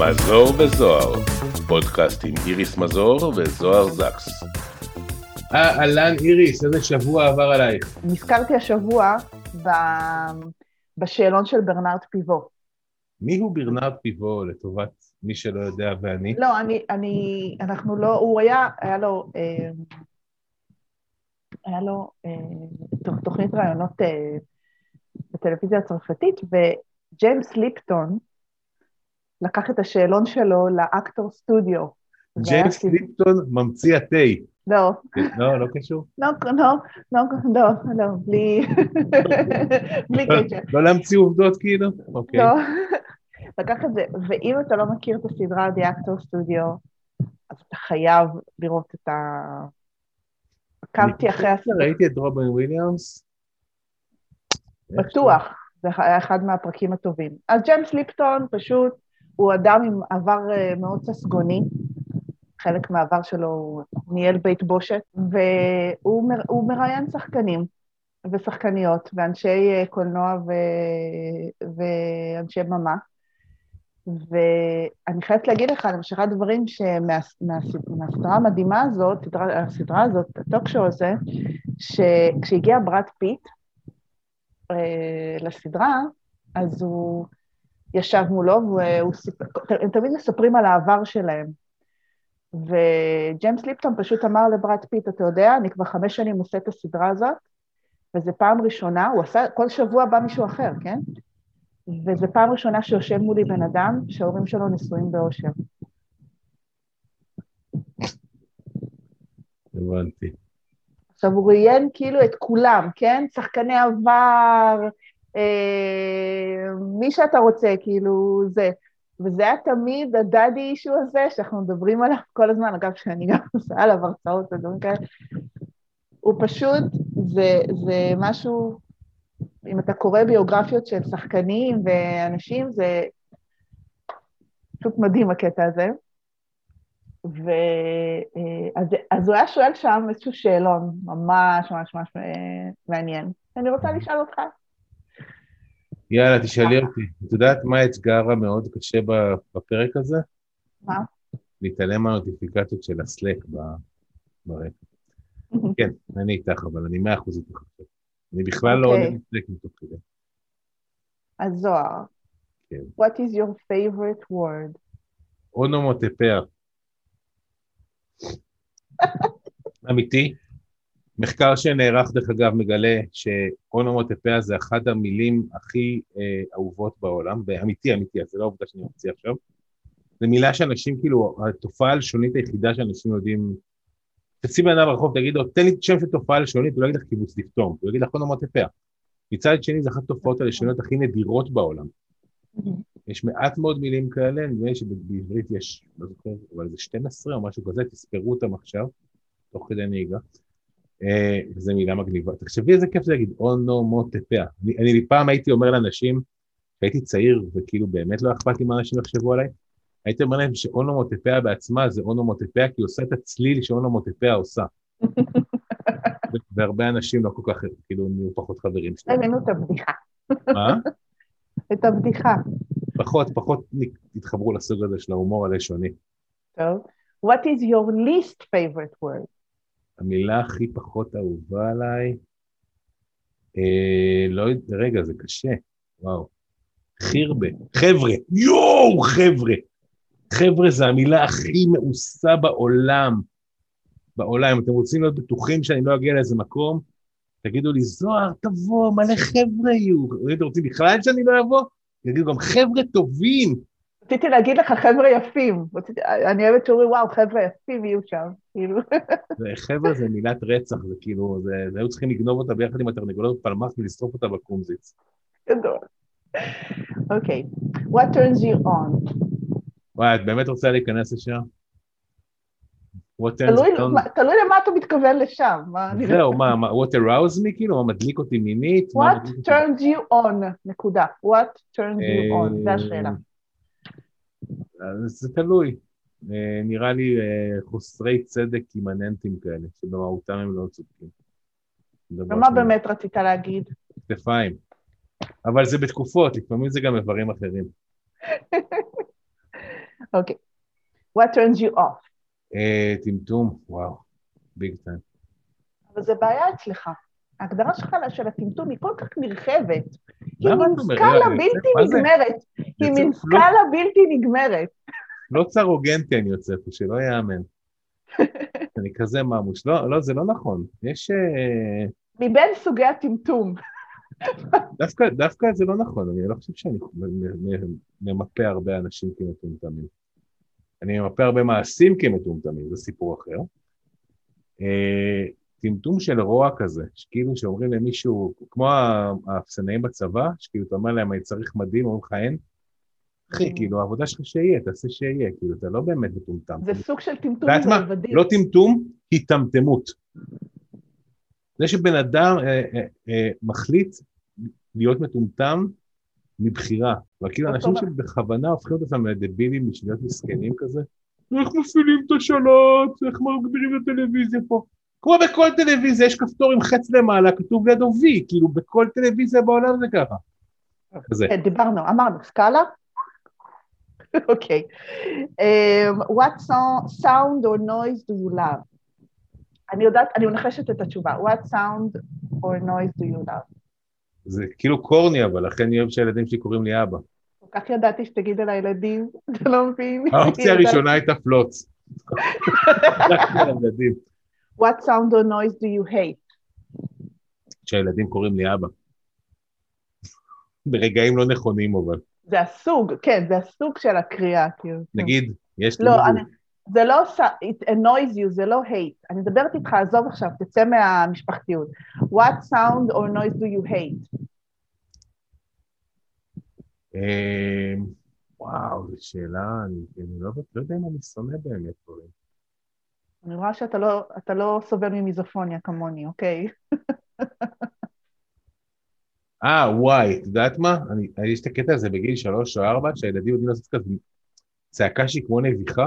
מזור וזוהר, פודקאסט עם איריס מזור וזוהר זקס. אהלן איריס, איזה שבוע עבר עלייך? נזכרתי השבוע ב... בשאלון של ברנרד פיבו. מי הוא ברנרד פיבו לטובת מי שלא יודע ואני? לא, אני, אני, אנחנו לא, הוא היה, היה לו, אה, היה לו אה, תוכנית ראיונות אה, בטלוויזיה הצרפתית, וג'יימס ליפטון לקח את השאלון שלו לאקטור סטודיו. ג'יימס ליפטון ממציא התה. לא. לא, לא קשור? לא, לא, לא, לא, לא, בלי, בלי קשר. לא להמציא עובדות כאילו? אוקיי. לא, לקח את זה, ואם אתה לא מכיר את הסדרה The Actor Studio, אז אתה חייב לראות את ה... עקבתי אחרי הסדרה. ראיתי את רובין וויליאמס. בטוח, זה היה אחד מהפרקים הטובים. אז ג'יימס ליפטון פשוט, הוא אדם עם עבר מאוד ססגוני, חלק מהעבר שלו ניהל בית בושת, והוא מראיין שחקנים ושחקניות ואנשי קולנוע ו... ואנשי במה. ואני חייבת להגיד לך, למשל, הדברים שמהסדרה המדהימה הזאת, הסדרה הזאת, הטוקשו הזה, שכשהגיע ברד פיט אה, לסדרה, אז הוא ישב מולו, והוא סיפר, הם תמיד מספרים על העבר שלהם. וג'יימס ליפטון פשוט אמר לברד פיט, אתה יודע, אני כבר חמש שנים עושה את הסדרה הזאת, וזו פעם ראשונה, הוא עשה, כל שבוע בא מישהו אחר, כן? וזו פעם ראשונה שיושב מולי בן אדם שההורים שלו נשואים באושר. הבנתי. עכשיו, הוא ראיין כאילו את כולם, כן? שחקני עבר, אה, מי שאתה רוצה, כאילו, זה. וזה היה תמיד הדאדי אישו הזה, שאנחנו מדברים עליו כל הזמן, אגב, שאני גם עושה עליו הרצאות ודברים כאלה. הוא פשוט, זה, זה משהו אם אתה קורא ביוגרפיות של שחקנים ואנשים, זה פשוט מדהים הקטע הזה. ואז אז הוא היה שואל שם איזשהו שאלון ממש ממש ממש מעניין. אני רוצה לשאול אותך. יאללה, תשאלי אותי. את יודעת מה האתגר המאוד קשה בפרק הזה? מה? להתעלם מהנוטיפיקציות של הסלק ברקע. כן, אני איתך, אבל אני מאה אחוז איתך. אני בכלל לא עונה לפני מתוך כדי. אז זוהר, כן. what is your favorite word? אונומוטפיה. אמיתי. מחקר שנערך, דרך אגב, מגלה שאונומוטפיה זה אחת המילים הכי אה, אהובות בעולם, ואמיתי, אמיתי, אז זה לא עובדה שאני מוציא עכשיו. זו מילה שאנשים, כאילו, התופעה הלשונית היחידה שאנשים יודעים תשים בן אדם ברחוב, תגיד לו, תן לי שם של תופעה לשונית, הוא לא יגיד לך קיבוץ דפתום, הוא יגיד לך אונומטפיה. מצד שני, זו אחת התופעות הלשוניות הכי נדירות בעולם. יש מעט מאוד מילים כאלה, נדמה לי שבעברית יש, לא זוכר, אבל זה 12 או משהו כזה, תספרו אותם עכשיו, תוך כדי נהיגה. וזו מילה מגניבה. תחשבי איזה כיף זה להגיד אונומוטפיה. אני, אני פעם הייתי אומר לאנשים, כשהייתי צעיר וכאילו באמת לא אכפת לי מה אנשים יחשבו עליי, הייתי אומר להם שאונומוטפיה בעצמה זה אונומוטפיה, כי היא עושה את הצליל שאונומוטפיה עושה. והרבה אנשים לא כל כך, כאילו, נהיו פחות חברים שלהם. הבינו את הבדיחה. מה? את הבדיחה. פחות, פחות התחברו לסוג הזה של ההומור הלשוני. טוב. What is your least favorite word? המילה הכי פחות אהובה עליי, אה, לא יודע, רגע, זה קשה, וואו. חירבה, חבר'ה, יואו, חבר'ה. חבר'ה זה המילה הכי מאוסה בעולם. בעולם, אם אתם רוצים להיות בטוחים שאני לא אגיע לאיזה מקום, תגידו לי, זוהר, תבוא, מלא חבר'ה יהיו. אם אתם רוצים בכלל שאני לא אבוא, תגידו גם חבר'ה טובים. רציתי להגיד לך חבר'ה יפים. אני אוהבת שאומרים, וואו, חבר'ה יפים יהיו שם, כאילו. חבר'ה זה מילת רצח, זה כאילו, זה היו צריכים לגנוב אותה ביחד עם התרנגולות בפלמח ולשרוף אותה בקומזיץ. גדול. אוקיי, what turns you on? וואי, את באמת רוצה להיכנס לשם? תלוי למה אתה מתכוון לשם. זהו, מה, what arouse me, כאילו, מה מדליק אותי מינית? What turns you on, נקודה. What turns you on, זו השאלה. זה תלוי. נראה לי חוסרי צדק אימננטיים כאלה, שבמהותם הם לא צודקים. ומה באמת רצית להגיד? כתפיים. אבל זה בתקופות, לפעמים זה גם איברים אחרים. אוקיי. What turns you off? אה, טמטום, וואו, ביג טיים. אבל זה בעיה אצלך. ההגדרה שלך של הטמטום היא כל כך נרחבת. היא אומרת? סקאלה רגע, בלתי? נגמרת. היא מין לא- סקאלה בלתי נגמרת. לא צרוגנטי אני יוצא פה, שלא יאמן. אני כזה ממוש. לא, לא, זה לא נכון. יש... אה, מבין סוגי הטמטום. דווקא, דווקא זה לא נכון, אני לא חושב שאני ממפה הרבה אנשים כמטומטמים. אני ממפה הרבה מעשים כמטומטמים, זה סיפור אחר. טמטום של רוע כזה, שכאילו שאומרים למישהו, כמו האפסנאים בצבא, שכאילו אתה אומר להם, אני צריך מדים, אומרים לך אין. אחי, Mm. כאילו, העבודה שלך שיהיה, תעשה שיהיה, כאילו, אתה לא באמת מטומטם. זה סוג של טמטום יודעת מה? מלבדי. לא טמטום, היטמטמות. זה שבן אדם אה, אה, אה, מחליט להיות מטומטם מבחירה. וכאילו אותו אנשים. שבכוונה הופכים את עצמם לדבילים בשביל להיות מסכנים כזה, איך מפעילים את השלט, איך מגבירים את הטלוויזיה פה. כמו בכל טלוויזיה, יש כפתור עם חץ למעלה, כתוב לידו וי, כאילו בכל טלוויזיה בעולם זה ככה. כזה. כן, דיברנו, אמרנו, סקאלה? אוקיי. Um, what sound or noise do you love? אני יודעת, אני מנחשת את התשובה. What sound or noise do you love? זה כאילו קורני, אבל לכן אני אוהב שהילדים שלי קוראים לי אבא. כל כך ידעתי שתגיד על הילדים, אתה לא מבין? האופציה הראשונה הייתה פלוץ. What sound or noise do you hate? שהילדים קוראים לי אבא. ברגעים לא נכונים אבל. זה הסוג, כן, זה הסוג של הקריאה, כאילו. נגיד, יש לי... לא, מישהו- אני, זה לא, it annoys you, זה לא hate. אני מדברת איתך, עזוב עכשיו, תצא מהמשפחתיות. What sound or noise do you hate? אמ, וואו, זו שאלה, אני אני לא לא יודע אם אני שונא באמת דברים. אני רואה שאתה לא, אתה לא סובל ממיזופוניה כמוני, אוקיי? אה, וואי, את יודעת מה? אני, אני- יש את הקטע הזה בגיל שלוש או ארבע, שהילדים יודעים לעשות כזה צעקה שהיא כמו נביחה,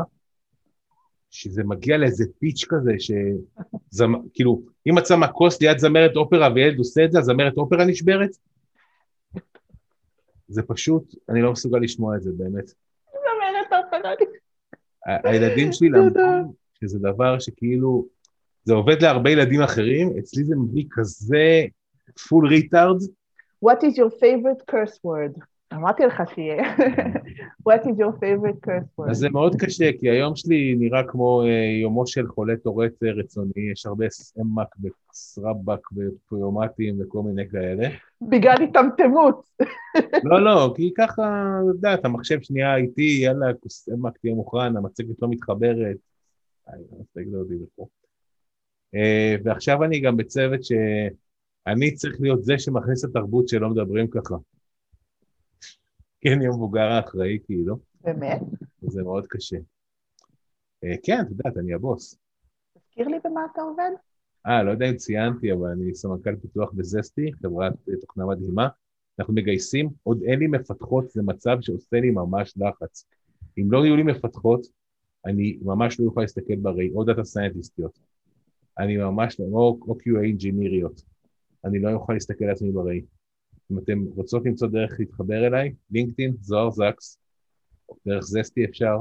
שזה מגיע לאיזה פיץ' כזה, שכאילו, אם את שמה כוס ליד זמרת אופרה וילד עושה את זה, הזמרת אופרה נשברת? זה פשוט, אני לא מסוגל לשמוע את זה, באמת. זמרת אופרנית. ה- הילדים שלי למדו שזה דבר שכאילו, זה עובד להרבה ילדים אחרים, אצלי זה מביא כזה full retard, What is your favorite curse word? אמרתי לך שיהיה. What is your favorite curse word? אז זה מאוד קשה, כי היום שלי נראה כמו אה, יומו של חולה טורט אה, רצוני, יש הרבה סמק וסרבק ופיומטים וכל מיני כאלה. בגלל היטמטמות. לא, לא, כי ככה, את יודעת, המחשב שנייה איתי, יאללה, סמק תהיה מוכן, המצגת לא מתחברת. המצגת לא יודעים איפה. אה, ועכשיו אני גם בצוות שאני צריך להיות זה שמכניס את התרבות שלא מדברים ככה. כי אני המבוגר האחראי, כאילו. באמת? וזה מאוד קשה. אה, כן, את יודעת, אני הבוס. תזכיר לי במה אתה עובד? אה, לא יודע אם ציינתי, אבל אני סמנכ"ל פיתוח בזסטי, חברת אה, תוכנה מדהימה. אנחנו מגייסים, עוד אין לי מפתחות, זה מצב שעושה לי ממש לחץ. אם לא יהיו לי מפתחות, אני ממש לא אוכל להסתכל בראי, או דאטה סיינטיסטיות. אני ממש לא, או, או QA אינג'יניריות. אני לא אוכל להסתכל על עצמי בראי. אם אתם רוצות למצוא דרך להתחבר אליי, לינקדאין, זוהר זקס, דרך זסטי אפשר,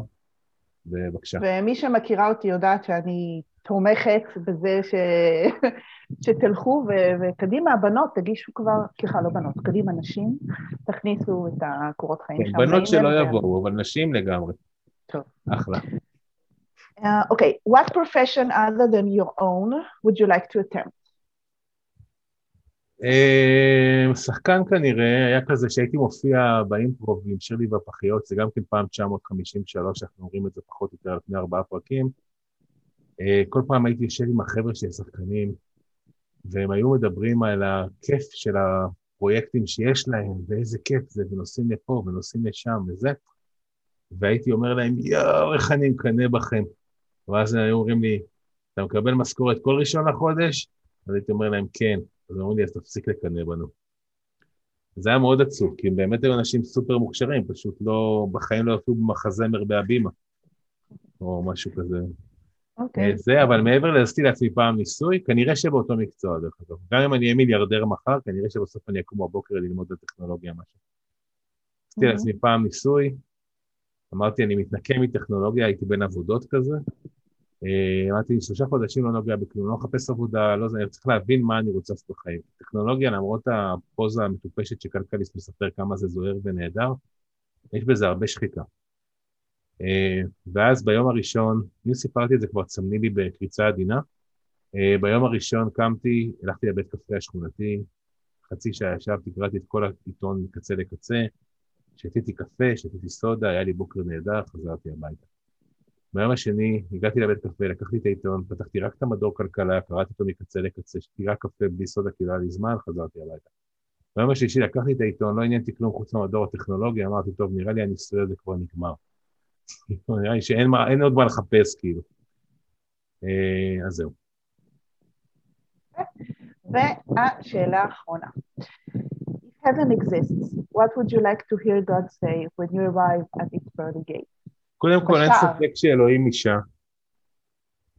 ובבקשה. ומי שמכירה אותי יודעת שאני תומכת בזה ש... שתלכו ו... וקדימה, הבנות, תגישו כבר, סליחה, לא בנות, קדימה נשים, תכניסו את הקורות חיים כן, שם. בנות שלא יבואו, אבל נשים לגמרי. טוב. אחלה. Uh, okay, what profession other than your own would you like to attempt? אה, שחקן כנראה, היה כזה שהייתי מופיע באימפרוב עם שירלי והפחיות, זה גם כן פעם 953, אנחנו אומרים את זה פחות או יותר על פני ארבעה פרקים. אה, כל פעם הייתי יושב עם החבר'ה של השחקנים, והם היו מדברים על הכיף של הפרויקטים שיש להם, ואיזה כיף זה, ונוסעים לפה ונוסעים לשם וזה, והייתי אומר להם, יואו, איך אני מקנא בכם. ואז היו אומרים לי, אתה מקבל משכורת כל ראשון לחודש? אז הייתי אומר להם, כן. אז אמרו לי, אז תפסיק לקנא בנו. זה היה מאוד עצוב, כי הם באמת היו אנשים סופר מוכשרים, פשוט לא, בחיים לא הופיעו במחזמר בהבימה, או משהו כזה. אוקיי. אה, זה, אבל מעבר לזה, עשיתי לעצמי פעם ניסוי, כנראה שבאותו מקצוע, דרך אגב. גם אם אני אהיה מיליארדר מחר, כנראה שבסוף אני אקום בבוקר ללמוד על טכנולוגיה משהו. עשיתי Mhm. לעצמי פעם ניסוי, אמרתי, אני מתנקם מטכנולוגיה, הייתי בין עבודות כזה. אה, אמרתי, שלושה חודשים לא נוגע בכלום, לא מחפש עבודה, לא זה, אני צריך להבין מה אני רוצה לעשות בחיים. טכנולוגיה, למרות הפוזה המטופשת שכלכליסט מספר כמה זה זוהר ונהדר, יש בזה הרבה שחיקה. אה, ואז ביום הראשון, אם סיפרתי את זה כבר צמני לי בקריצה עדינה, אה, ביום הראשון קמתי, הלכתי לבית קפה השכונתי, חצי שעה ישבתי, קראתי את כל העיתון מקצה לקצה, שתיתי קפה, שתיתי סודה, היה לי בוקר נהדר, חזרתי הביתה. ביום השני הגעתי לבית קפה, לקחתי את העיתון, פתחתי רק את המדור כלכלה, קראתי אותו מקצה לקצה, שתיתי רק קפה בלי סודה כי לא היה לי זמן, חזרתי הביתה. ביום השלישי לקחתי את העיתון, לא עניינתי כלום חוץ מהמדור הטכנולוגי, אמרתי, טוב, נראה לי הניסוי הזה כבר נגמר. נראה לי שאין מה, עוד מה לחפש, כאילו. אה, אז זהו. והשאלה האחרונה. If heaven exists, what would you like to hear God say when you arrive at its pearly gate? קודם כל, אין ספק שאלוהים אישה.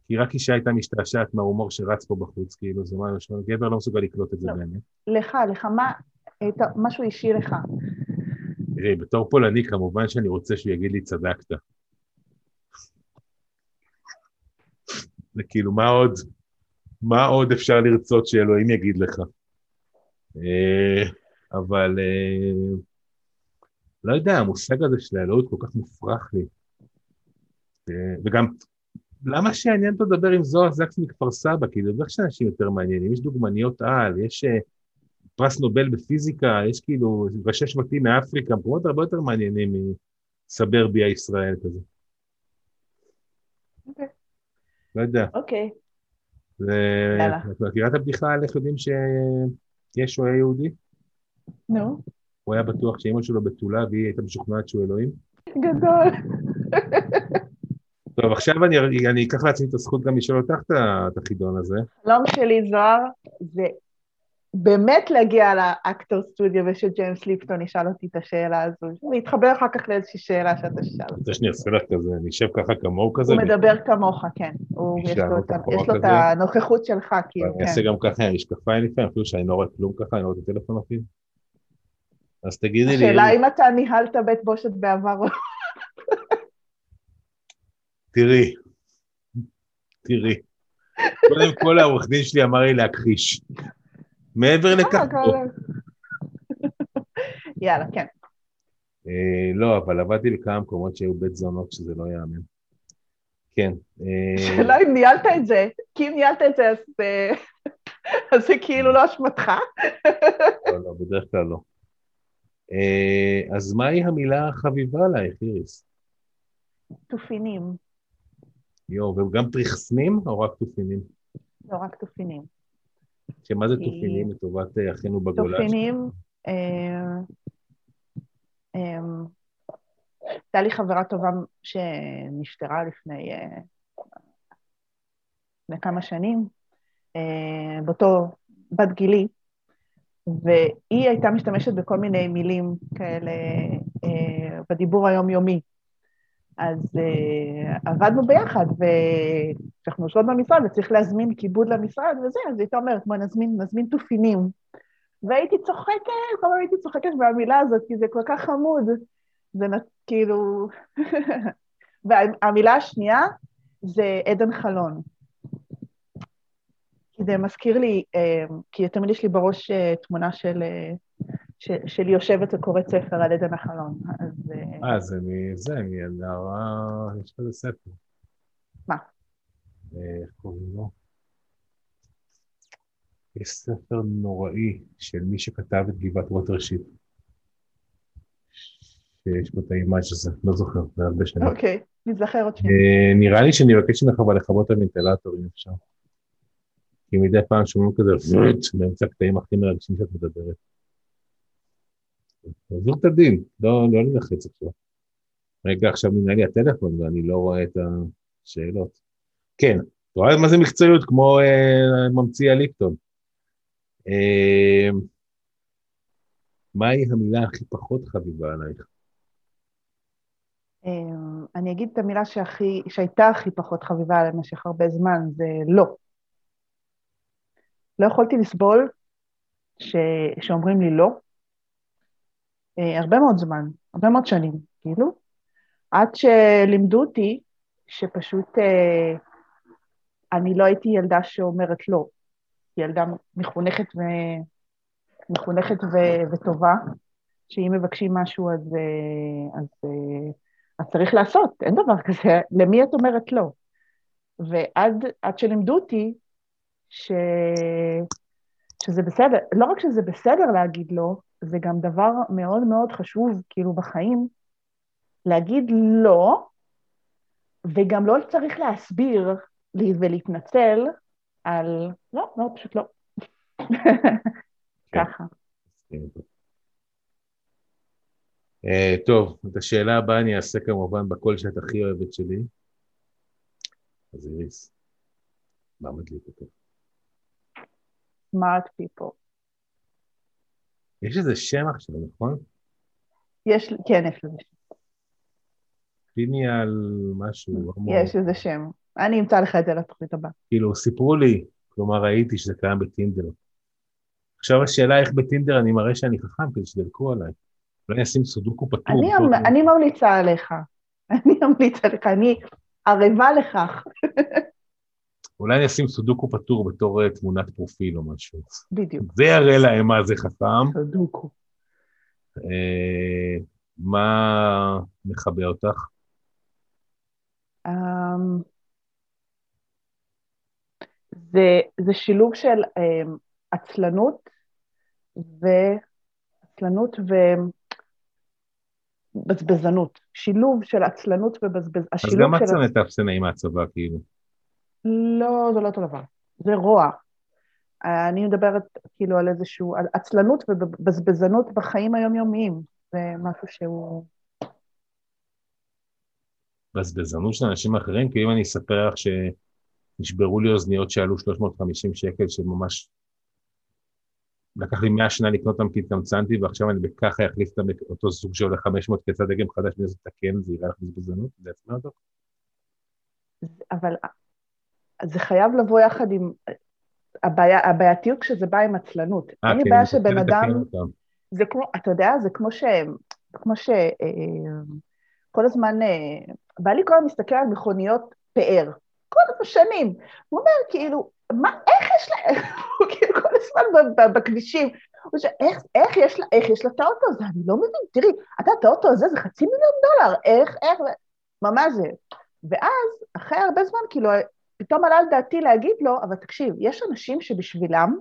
כי רק אישה הייתה משתעשעת מההומור שרץ פה בחוץ, כאילו, זה משהו, גבר לא מסוגל לקלוט את זה לא. באמת. לך, לך, מה, משהו אישי לך. תראי, בתור פולני, כמובן שאני רוצה שהוא יגיד לי צדקת. זה כאילו, מה עוד, מה עוד אפשר לרצות שאלוהים יגיד לך? אה, אבל אה, לא יודע, המושג הזה של האלוהות כל כך מופרך לי. אה, וגם, למה שיעניין אותו לדבר עם זוהר זקס מכפר סבא? זה בטח שאנשים יותר מעניינים, יש דוגמניות על, יש פרס נובל בפיזיקה, יש כאילו ראשי שבטים מאפריקה, מקומות הרבה יותר מעניינים מסבר ביה ישראל כזה. אוקיי. לא יודע. אוקיי. יאללה. את מכירה את הבדיחה על איך יודעים שיש שואה יהודי? נו. הוא היה בטוח שאימא שלו בתולה והיא הייתה משוכנעת שהוא אלוהים? גדול. טוב, עכשיו אני, אני אקח לעצמי את הזכות גם לשאול אותך את החידון הזה. חלום שלי, זוהר, זה באמת להגיע לאקטור סטודיו ושל ג'יימס ליפטון ישאל אותי את השאלה הזו. להתחבר אחר כך לאיזושהי שאלה שאתה שאל. רוצה שאני אעשה לך כזה, אני אשב ככה כמוהו כזה? הוא מדבר כמוך, כן. יש לו את הנוכחות שלך, כאילו, כן. אני אעשה גם ככה, אני משקפיים לפעמים, אפילו שאני לא רואה כלום ככה, אני לא רואה את הטלפון אפילו. אז תגידי לי... השאלה אם אתה ניהלת בית בושת בעבר או... תראי, תראי. קודם כל העורך דין שלי אמר לי להכחיש. מעבר אה, לכך... יאללה, כן. אה, לא, אבל עבדתי לכמה מקומות שהיו בית זונות שזה לא ייאמן. כן. אה, שאלה אם ניהלת את זה, כי אם ניהלת את זה, אז זה כאילו לא אשמתך. לא, לא, בדרך כלל לא. אז מהי המילה החביבה עלייך, איריס? תופינים. יואו, וגם פרחסנים או רק תופינים? לא, רק תופינים. שמה זה תופינים לטובת אה, אחינו בגולה? תופינים, אה, אה, הייתה לי חברה טובה שנפטרה לפני כמה שנים, באותו בת גילי, והיא הייתה משתמשת בכל מיני מילים כאלה בדיבור היומיומי. אז uh, עבדנו ביחד, וכשאנחנו יושבות במשרד וצריך להזמין כיבוד למשרד וזה, אז היא הייתה אומרת, בואי נזמין, נזמין תופינים. והייתי צוחקת, כל הזמן הייתי צוחקת מהמילה הזאת, כי זה כל כך חמוד. זה כאילו... והמילה השנייה זה אדן חלון. כי זה מזכיר לי, אה, כי תמיד יש לי בראש אה, תמונה של... שלי יושבת וקוראת ספר על אדן החלון, אז... אה, אני, זה, אני נערה, יש כזה ספר. מה? אה, איך קוראים לו? יש ספר נוראי של מי שכתב את גבעת ווטרשיפ. שיש בו את האימאג' הזה, לא זוכר, זה הרבה שנים. אוקיי, נזכר עוד שנייה. אה, נראה לי שאני אבקש ממך אבל לכבות את הוונטילטור, אם אפשר. כי מדי פעם שומעים כזה, באמצע הקטעים הכי מרגשים שאת מדברת. תעביר את הדין, לא, לא ללחץ עכשיו. רגע, עכשיו נראה לי הטלפון ואני לא רואה את השאלות. כן, את רואה מה זה מקצועיות? כמו אה, ממציא הליפטון. אה, מהי המילה הכי פחות חביבה עלייך? אה, אני אגיד את המילה שהכי, שהייתה הכי פחות חביבה עליי במשך הרבה זמן, זה לא. לא יכולתי לסבול ש... שאומרים לי לא, הרבה מאוד זמן, הרבה מאוד שנים, כאילו, עד שלימדו אותי שפשוט אה, אני לא הייתי ילדה שאומרת לא, ילדה מחונכת, ו... מחונכת ו... וטובה, שאם מבקשים משהו אז, אה, אז, אה, אז צריך לעשות, אין דבר כזה, למי את אומרת לא? ועד שלימדו אותי ש... שזה בסדר, לא רק שזה בסדר להגיד לא, זה גם דבר מאוד מאוד חשוב, כאילו, בחיים, להגיד לא, וגם לא צריך להסביר לי ולהתנצל על, לא, לא, פשוט לא. כן. ככה. אה, טוב, את השאלה הבאה אני אעשה כמובן בקול שאת הכי אוהבת שלי. אז איריס, מה מדליק אותו? smart people. יש איזה שם עכשיו, נכון? יש, כן, יש לזה שם. תני על משהו. יש איזה שם. אני אמצא לך את זה לתוכנית הבאה. כאילו, סיפרו לי, כלומר ראיתי שזה קיים בטינדר. עכשיו השאלה איך בטינדר אני מראה שאני חכם כדי שתדלקו עליי. אולי אשים סודוקו פטור. אני, אני ממליצה עליך. אני ממליצה עליך, אני ערבה לכך. אולי אני אשים סודוקו פטור בתור אה, תמונת פרופיל או משהו. בדיוק. זה יראה להם מה זה חכם. סודוקו. אה, מה מכבה אותך? Um, זה, זה שילוב של um, עצלנות ועצלנות ובזבזנות. שילוב של עצלנות ובזבזנות. אז גם עצלנת אפסנאי מהצבא, כאילו. לא, זה לא אותו דבר. זה רוע. אני מדברת כאילו על איזשהו, על עצלנות ובזבזנות בחיים היומיומיים. זה משהו שהוא... בזבזנות של אנשים אחרים? כי אם אני אספר לך שנשברו לי אוזניות שעלו 350 שקל, שממש לקח לי 100 שנה לקנות אותם כי התקמצנתי, ועכשיו אני בככה אחליף את אותו זוג שעולה 500 כיצד דגם חדש ואני לתקן, זה יראה לך בזבזנות? זה יצמא אותו? אבל זה חייב לבוא יחד עם... הבעיה, הבעייתיות כשזה בא עם עצלנות. אה, אין לי כן, בעיה שבן אדם... זה כמו, אתה יודע, זה כמו ש... כמו ש... אה, כל הזמן, אה, בא לי כל הזמן להסתכל על מכוניות פאר, כל השנים. הוא אומר, כאילו, מה, איך יש לה... הוא כאילו כל הזמן בכבישים. הוא אומר, איך, איך, יש לה, איך יש לה את האוטו הזה? אני לא מבין, תראי, אתה, את האוטו הזה זה חצי מיליון דולר, איך, איך, ממש זה. ואז, אחרי הרבה זמן, כאילו, פתאום עלה על דעתי להגיד לו, אבל תקשיב, יש אנשים שבשבילם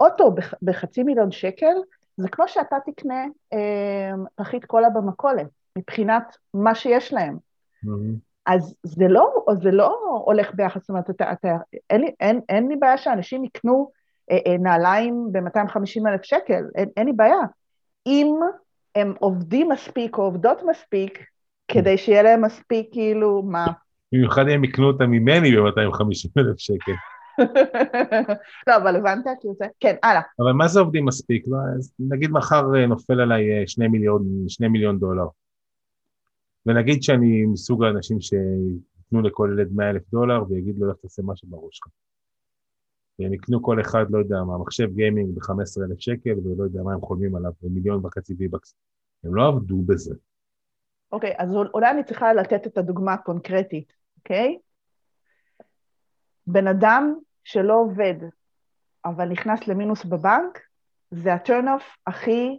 אוטו בח, בחצי מיליון שקל, זה כמו שאתה תקנה אה, פחית קולה במכולת, מבחינת מה שיש להם. Mm-hmm. אז זה לא, זה לא הולך ביחד, זאת אומרת, אתה, אתה, אין, לי, אין, אין לי בעיה שאנשים יקנו אה, אה, נעליים ב-250 אלף שקל, אין, אין לי בעיה. אם הם עובדים מספיק או עובדות מספיק, כדי שיהיה להם מספיק, כאילו, מה, במיוחד אם יקנו אותה ממני ב-250 אלף שקל. לא, אבל הבנת? זה... כן, הלאה. אבל מה זה עובדים מספיק? לא, נגיד מחר אה, נופל עליי אה, שני מיליון, שני מיליון דולר. ונגיד שאני מסוג האנשים שייתנו לכל ילד 100 אלף דולר ויגידו לו, לך תעשה משהו בראש שלך. והם יקנו כל אחד, לא יודע מה, מחשב גיימינג ב-15 אלף שקל, ולא יודע מה הם חולמים עליו, במיליון וחצי וי-בקס. הם לא עבדו בזה. אוקיי, okay, אז אולי אני צריכה לתת את הדוגמה הקונקרטית. אוקיי? בן אדם שלא עובד, אבל נכנס למינוס בבנק, זה off הכי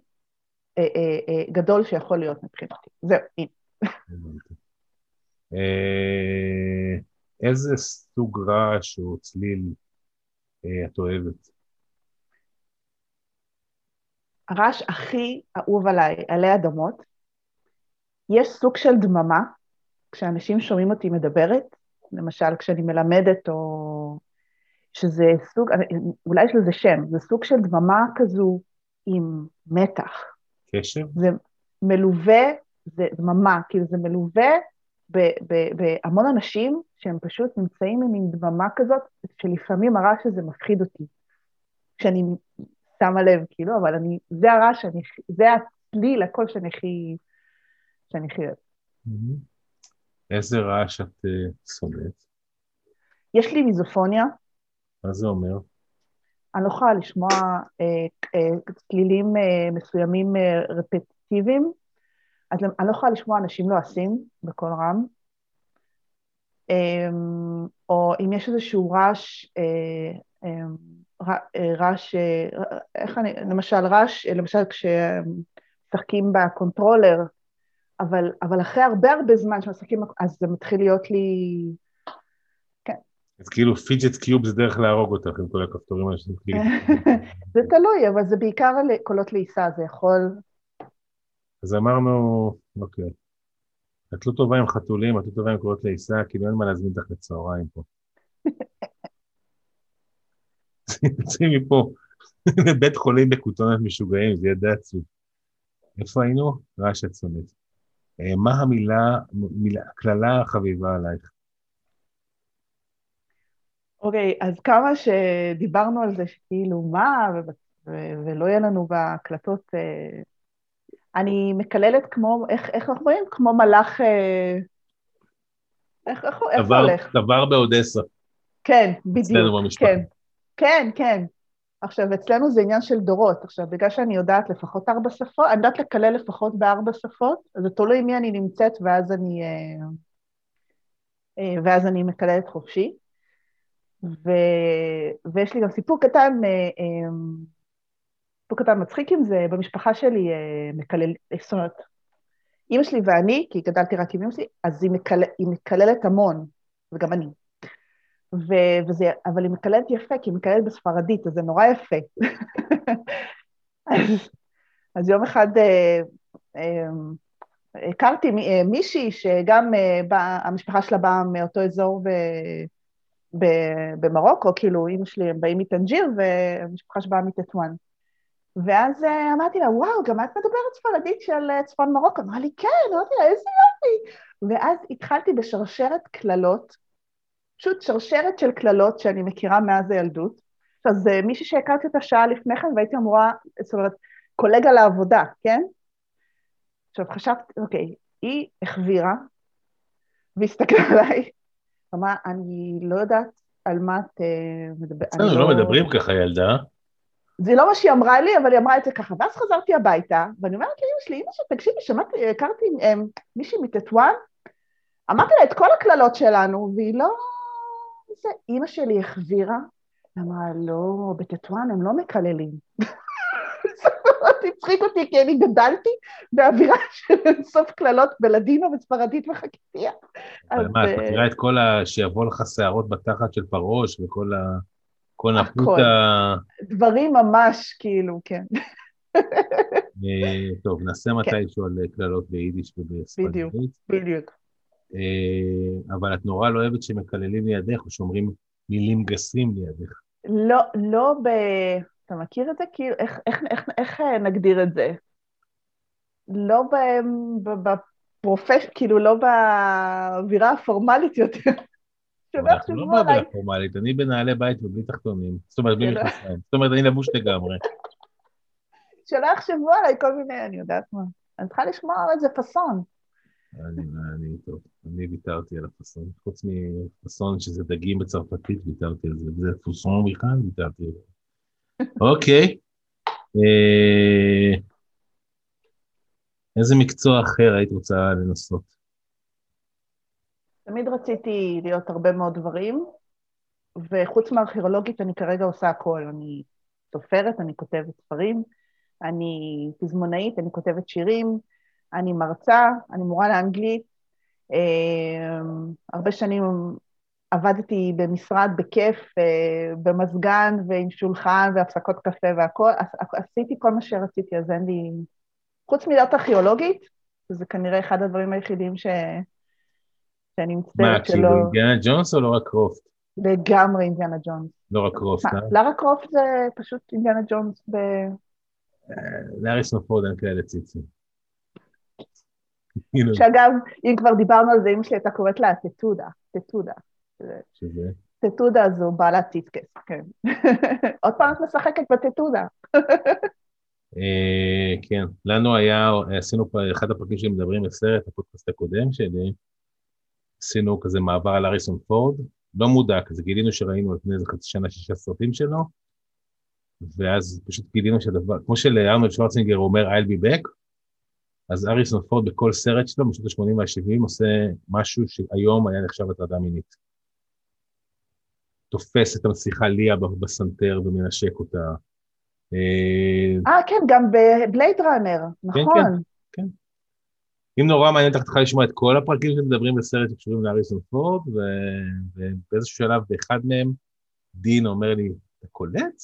אה, אה, אה, גדול שיכול להיות מבחינתי. זהו, הנה. אה, איזה סוג רעש או צליל אה, את אוהבת? הרעש הכי אהוב עליי, עלי אדמות, יש סוג של דממה כשאנשים שומעים אותי מדברת, למשל כשאני מלמדת או... שזה סוג, אולי יש לזה שם, זה סוג של דממה כזו עם מתח. קשר? זה מלווה, זה דממה, כאילו זה מלווה בהמון אנשים שהם פשוט נמצאים עם מין דממה כזאת, שלפעמים הרעש הזה מפחיד אותי. כשאני שמה לב, כאילו, אבל אני, זה הרעש, שאני, זה הצליל, הכל שאני הכי, שאני הכי אוהבת. Mm-hmm. איזה רעש את uh, שונאת? יש לי מיזופוניה. מה זה אומר? אני לא יכולה לשמוע uh, uh, צלילים uh, מסוימים uh, רפטיביים, אז אני לא יכולה לשמוע אנשים לועסים בקול רם, אמ, או אם יש איזשהו רעש, אה, אמ, אה, רעש, אה, איך אני, למשל רעש, למשל כשמשחקים ב controller, אבל, אבל אחרי הרבה הרבה זמן שמשחקים, אז זה מתחיל להיות לי... כן. אז כאילו fidget cube זה דרך להרוג אותך עם כל הכפתורים האלה שאתם כאילו... זה תלוי, אבל זה בעיקר קולות לעיסה, זה יכול... אז אמרנו, אוקיי. את לא טובה עם חתולים, את לא טובה עם קולות לעיסה, כאילו אין מה להזמין אותך לצהריים פה. יוצאים מפה לבית חולים בכותונת משוגעים, זה ידע עצוב. איפה היינו? רעש הצומת. אה, מה המילה, הקללה החביבה עלייך? אוקיי, okay, אז כמה שדיברנו על זה, שכאילו מה, ולא יהיה לנו בהקלטות, אה, אני מקללת כמו, איך, איך אנחנו רואים? כמו מלאך... אה, איך, איך, איך זה הולך? דבר באודסה. כן, בדיוק. כן, כן, כן. עכשיו, אצלנו זה עניין של דורות. עכשיו, בגלל שאני יודעת לפחות ארבע שפות, אני יודעת לקלל לפחות בארבע שפות, אז זה תלוי מי אני נמצאת, ואז אני, אה, אה, ואז אני מקללת חופשי. ו, ויש לי גם סיפור קטן, אה, סיפור קטן מצחיק עם זה, במשפחה שלי מקלל, זאת אומרת, אימא שלי ואני, כי גדלתי רק עם אימא שלי, אז היא, מקל, היא מקללת המון, וגם אני. ו- וזה, אבל היא מקללת יפה, כי היא מקללת בספרדית, אז זה נורא יפה. אז, אז יום אחד אה, אה, הכרתי אה, מישהי שגם אה, בא, המשפחה שלה באה מאותו אזור ב, ב, במרוקו, כאילו אימא שלי, הם באים מטנג'יר והמשפחה שבאה מטטואן. ואז אה, אמרתי לה, וואו, גם את מדברת ספרדית של אה, צפון מרוקו? אמרה לי, כן, אמרתי לה, איזה יופי. ואז התחלתי בשרשרת קללות פשוט שרשרת של קללות שאני מכירה מאז הילדות. עכשיו, זה מישהי שהכרתי אותה שעה לפני כן והייתי אמורה, זאת אומרת, קולגה לעבודה, כן? עכשיו, חשבתי, אוקיי, היא החבירה והסתכלה עליי, אמרה, אני לא יודעת על מה את uh, מדברת. בסדר, לא מדברים ככה, ילדה. זה לא מה שהיא אמרה לי, אבל היא אמרה את זה ככה. ואז חזרתי הביתה, ואני אומרת לאמא שלי, אמא שלי, תקשיבי, שמעתי, הכרתי um, מישהי מטטואן, אמרתי לה את כל הקללות שלנו, והיא לא... זה? אימא שלי החזירה, אמרה, לא, בטטואן הם לא מקללים. זה הצחיק אותי, כי אני גדלתי באווירה של אינסוף קללות בלדינו וספרדית וחכתיה. מה, את אה, מכירה את כל ה... שיבוא לך שערות בתחת של פרוש וכל ה... כל הפות ה... דברים ממש, כאילו, כן. אה, טוב, נעשה כן. מתישהו על קללות ביידיש ובספרדית. בדיוק, בדיוק. אה, אבל את נורא לא אוהבת שמקללים לידך, או שאומרים מילים גסים לידך. לא, לא ב... אתה מכיר את זה? כאילו, איך, איך, איך, איך נגדיר את זה? לא בפרופש... כאילו, לא באווירה הפורמלית יותר. אנחנו לא באווירה פורמלית, אני בנעלי בית ובלי תחתונים. זאת אומרת, בלי מכנסיים. זאת אומרת, אני לבוש לגמרי. שלא יחשבו עליי כל מיני, אני יודעת מה. אני צריכה לשמוע על איזה פאסון. אני, אני, טוב, אני ויתרתי על הפאסון, חוץ מפאסון שזה דגים בצרפתית, ויתרתי על זה, וזה פוסון בכלל, ויתרתי על זה. אוקיי. אה, איזה מקצוע אחר היית רוצה לנסות? תמיד רציתי להיות הרבה מאוד דברים, וחוץ מארכיאולוגית אני כרגע עושה הכל. אני סופרת, אני כותבת ספרים, אני פזמונאית, אני כותבת שירים, אני מרצה, אני מורה לאנגלית. אה, הרבה שנים עבדתי במשרד בכיף, אה, במזגן ועם שולחן והפסקות קפה והכול, עשיתי כל מה שרציתי, אז אין לי... חוץ מלהיות ארכיאולוגית, שזה כנראה אחד הדברים היחידים ש... שאני מצטערת שלא... מה, כאילו אינדיאנה ג'ונס או לא רק קרופט? לגמרי אינדיאנה ג'ונס. לא רק קרופט, אה? לארה קרופט זה פשוט אינדיאנה ג'ונס ב... לאריס מפורד אין כאלה ציצים. שאגב, אם כבר דיברנו על זה, אמא שלי הייתה קוראת לה טטודה, טטודה. שזה? טטודה זו בעלת טיטקס, כן. עוד פעם את משחקת בטטודה. אה, כן, לנו היה, עשינו פה, אחד הפרקים שמדברים על סרט, הפודקאסט הקודם שלי, עשינו כזה מעבר על אריסון פורד, לא מודע, כזה גילינו שראינו לפני איזה חצי שנה שישה סרטים שלו, ואז פשוט גילינו שהדבר, כמו שלארנולד שוורצינגר אומר I'll be back, אז אריסון פורד בכל סרט שלו, בשנות ה-80 וה-70, עושה משהו שהיום היה נחשב הטרדה מינית. תופס את המסיכה ליה בסנטר ומנשק אותה. אה, כן, גם בבלייד ראנר, נכון. כן, כן, כן. אם נורא מעניין אותך, צריכה לשמוע את כל הפרקים שמדברים בסרט שקשורים לאריסון פורד, ובאיזשהו שלב, באחד מהם, דין אומר לי, אתה קולט?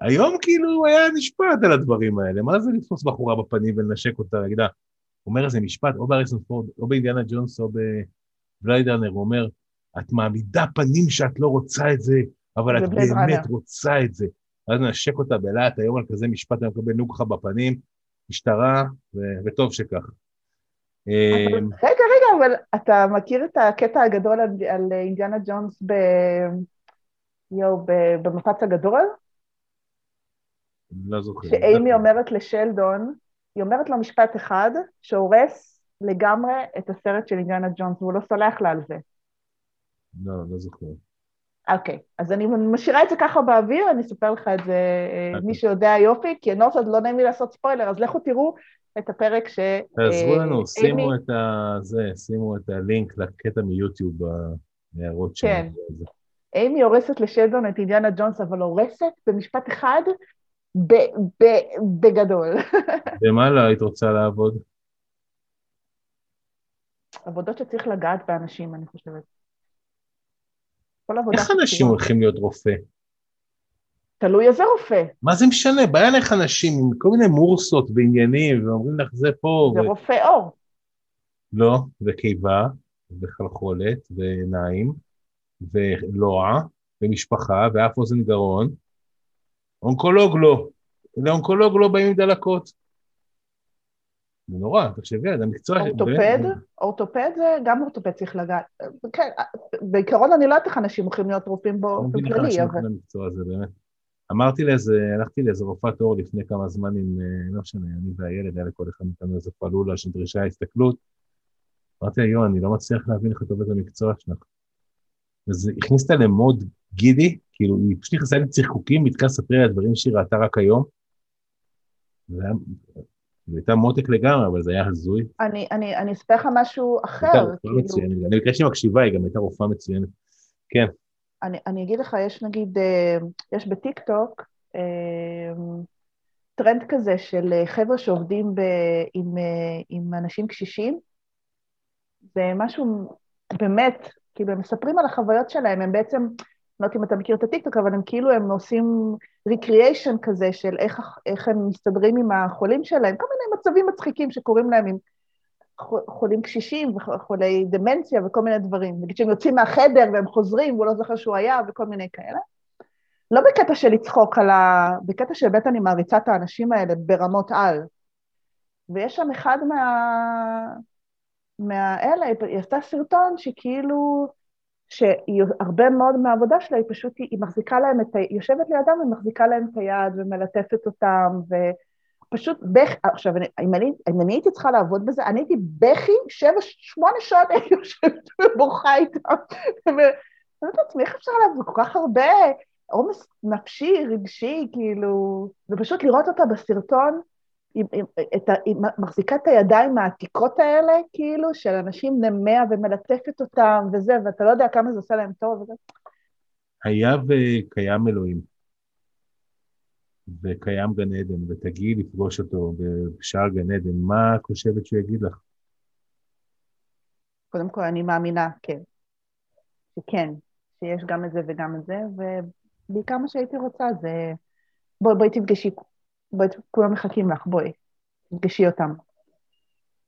היום כאילו הוא היה נשפט על הדברים האלה, מה זה לתפוס בחורה בפנים ולנשק אותה, להגיד לה, הוא אומר איזה משפט, או באריסון פורד, או באינדיאנה ג'ונס, או בבליידרנר, הוא אומר, את מעמידה פנים שאת לא רוצה את זה, אבל את באמת רוצה את זה. אז נשק אותה בלהט היום על כזה משפט, אני מקבל נוגחה בפנים, משטרה, ו- וטוב שכך. אמ, רגע, רגע, אבל אתה מכיר את הקטע הגדול על, על אינדיאנה ג'ונס ב... יואו, במפץ הגדול? לא זוכר. שאימי אומרת לשלדון, היא אומרת לו משפט אחד, שהורס לגמרי את הסרט של אינדיאנה ג'ונס, והוא לא סולח לה על זה. לא, לא זוכר. אוקיי, אז אני משאירה את זה ככה באוויר, אני אספר לך את זה, אה, אוקיי. מי שיודע יופי, כי אני לא לא נעים לי לעשות ספוילר, אז לכו תראו את הפרק ש... תעזרו לנו, אה, שימו את ה... זה, שימו את הלינק לקטע מיוטיוב בהערות שלנו. כן. אימי הורסת לשלדון את אינדיאנה ג'ונס, אבל הורסת במשפט אחד ב- ב- בגדול. במה לא היית רוצה לעבוד? עבודות שצריך לגעת באנשים, אני חושבת. איך אנשים הולכים להיות רופא? תלוי איזה רופא. מה זה משנה? בא אליך אנשים עם כל מיני מורסות ועניינים, ואומרים לך זה פה. זה ו... רופא אור. לא, וקיבה, וחלחולת, ועיניים, ולוע, ומשפחה, ואף אוזן גרון. אונקולוג לא. לאונקולוג לא באים עם דלקות. זה נורא, תחשבי, זה מקצוע... אורתופד, אורתופד זה גם אורתופד צריך לגעת. כן, בעיקרון אני לא יודעת איך אנשים הולכים להיות רופאים באופן כללי, אבל... במקצוע הזה, באמת. אמרתי לאיזה, הלכתי לאיזה רופאת עור לפני כמה זמן עם, אה, לא משנה, אני והילד, היה לכל אחד מאיתנו איזה פלולה של דרישה הסתכלות. אמרתי לה, יו, אני לא מצליח להבין איך את עובדת במקצוע שלך. אז היא נכנסה למוד giddy, כאילו, היא פשוט נכנסה לצחקוקים, והתקעה לספר לי על דברים שהיא ראתה רק היום. זה היה, הייתה מותק לגמרי, אבל זה היה הזוי. אני, אני, אני אספר לך משהו אחר. הייתה רופאה כאילו... מצוינת, אני מקווה שהיא מקשיבה, היא גם הייתה רופאה מצוינת. כן. אני, אני אגיד לך, יש נגיד, אה, יש בטיק טוק אה, טרנד כזה של חבר'ה שעובדים ב, עם, אה, עם אנשים קשישים, זה משהו באמת, כאילו הם מספרים על החוויות שלהם, הם בעצם, לא יודעת אם אתה מכיר את הטיקטוק, אבל הם כאילו, הם עושים ריקריאיישן כזה של איך, איך הם מסתדרים עם החולים שלהם, כל מיני מצבים מצחיקים שקורים להם עם חולים קשישים וחולי דמנציה וכל מיני דברים. נגיד שהם יוצאים מהחדר והם חוזרים והוא לא זוכר שהוא היה וכל מיני כאלה. לא בקטע של לצחוק על ה... בקטע של באמת אני מעריצה את האנשים האלה ברמות על. ויש שם אחד מה... מהאלה, היא עשתה סרטון שכאילו, שהרבה מאוד מהעבודה שלה היא פשוט, היא מחזיקה להם את ה... היא יושבת לידם ומחזיקה להם את היד ומלטפת אותם, ו... פשוט בכי, עכשיו, אם אני, אם אני הייתי צריכה לעבוד בזה, אני הייתי בכי, שבע, שמונה שעות הייתי יושבת ובוכה איתם. ואני אומרת לעצמי, איך אפשר לעבוד כל כך הרבה עומס נפשי, רגשי, כאילו, ופשוט לראות אותה בסרטון, עם, עם, את ה, עם, מחזיקה את הידיים העתיקות האלה, כאילו, של אנשים בני מאה ומלטפת אותם וזה, ואתה לא יודע כמה זה עושה להם טוב וזה. היה וקיים אלוהים. וקיים גן עדן, ותגיעי לפגוש אותו בשער גן עדן, מה את חושבת שהוא יגיד לך? קודם כל, אני מאמינה, כן. שכן, שיש גם את זה וגם את זה, ובעיקר מה שהייתי רוצה זה... בואי, בואי תפגשי, בואי, כולם מחכים לך, בואי, תפגשי אותם.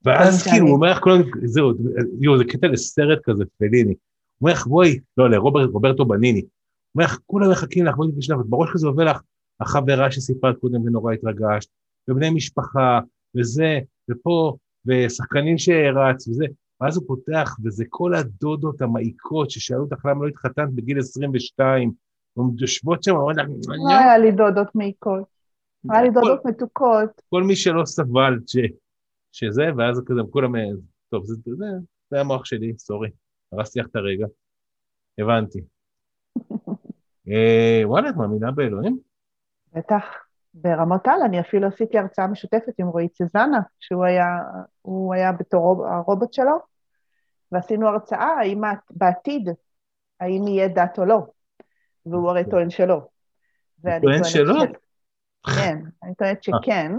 ואז כאילו, הוא אומר לך, כולם, זהו, זה קטע לסרט כזה, פליני. הוא אומר לך, בואי, לא, לרוברטו בניני. הוא אומר לך, כולם מחכים לך, בואי תפגשי לך, בראש כזה עובר לך, החברה שסיפרת קודם ונורא התרגשת, ובני משפחה, וזה, ופה, ושחקנים שהרץ, וזה, ואז הוא פותח, וזה כל הדודות המעיקות ששאלו אותך למה לא התחתנת בגיל 22, יושבות שם, אומרות לך, לא היה לי דודות מעיקות, היה לי דודות מתוקות. כל מי שלא סבל שזה, ואז כזה, כולם, טוב, זה, זה, זה המוח שלי, סורי, הרסתי לך את הרגע, הבנתי. אה, וואלה, את מאמינה באלוהים? בטח. ברמות על, אני אפילו עשיתי הרצאה משותפת עם רועי צזנה, שהוא היה, הוא היה בתור הרובוט שלו, ועשינו הרצאה האם בעתיד, האם יהיה דת או לא, והוא הרי טוען שלא. הוא טוען שלא? כן, אני טוענת אה, שכן.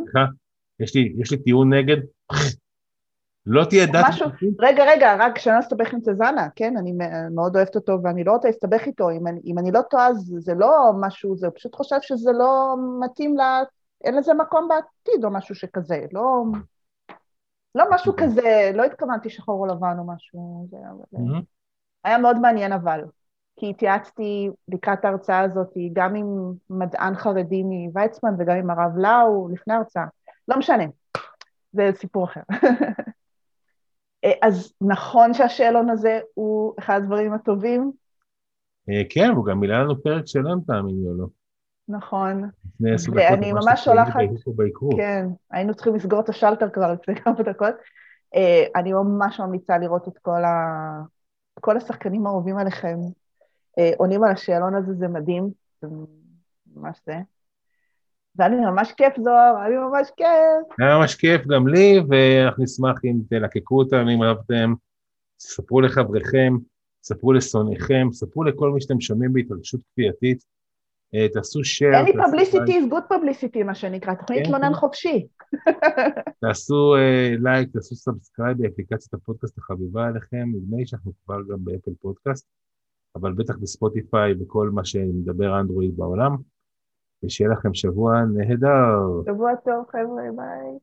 יש לי, יש לי טיעון נגד. לא תהיה דת... משהו, רגע, רגע, רק שאני לא אסתבך עם צזנה, כן? אני מאוד אוהבת אותו ואני לא רוצה להסתבך איתו. אם אני, אם אני לא טועה, זה לא משהו, זה פשוט חושב שזה לא מתאים ל... אין לזה מקום בעתיד או משהו שכזה. לא, לא משהו אוקיי. כזה, לא התכוונתי שחור או לבן או משהו. זה, אבל... היה מאוד מעניין אבל. כי התייעצתי לקראת ההרצאה הזאת גם עם מדען חרדי מוויצמן וגם עם הרב לאו לפני ההרצאה. לא משנה, זה סיפור אחר. אז נכון שהשאלון הזה הוא אחד הדברים הטובים? אה, כן, הוא גם מילא לנו פרק שלם, תאמיני או לא. נכון. ואני ממש שולחת... כן, היינו צריכים לסגור את השלטר כבר לפני כמה דקות. אה, אני ממש ממליצה לראות את כל, ה... כל השחקנים האהובים עליכם. עונים על השאלון הזה, זה מדהים, זה ממש זה. והיה לי ממש כיף, זוהר, היה לי ממש כיף. היה ממש כיף גם לי, ואנחנו נשמח אם תלקקו אותנו, אם אהבתם, ספרו לחבריכם, ספרו לשונאיכם, ספרו לכל מי שאתם שומעים בהתרגשות כפייתית, אה, תעשו share. any publicity is good publicity, מה שנקרא, תוכלי להתלונן כן. חופשי. תעשו לייק, אה, תעשו subscribe באפליקציית הפודקאסט החביבה עליכם, נדמה לי שאנחנו כבר גם ב Apple Podcast, אבל בטח ב Spotify וכל מה שמדבר אנדרואיד בעולם. ושיהיה לכם שבוע נהדר. שבוע טוב, חבר'ה, ביי.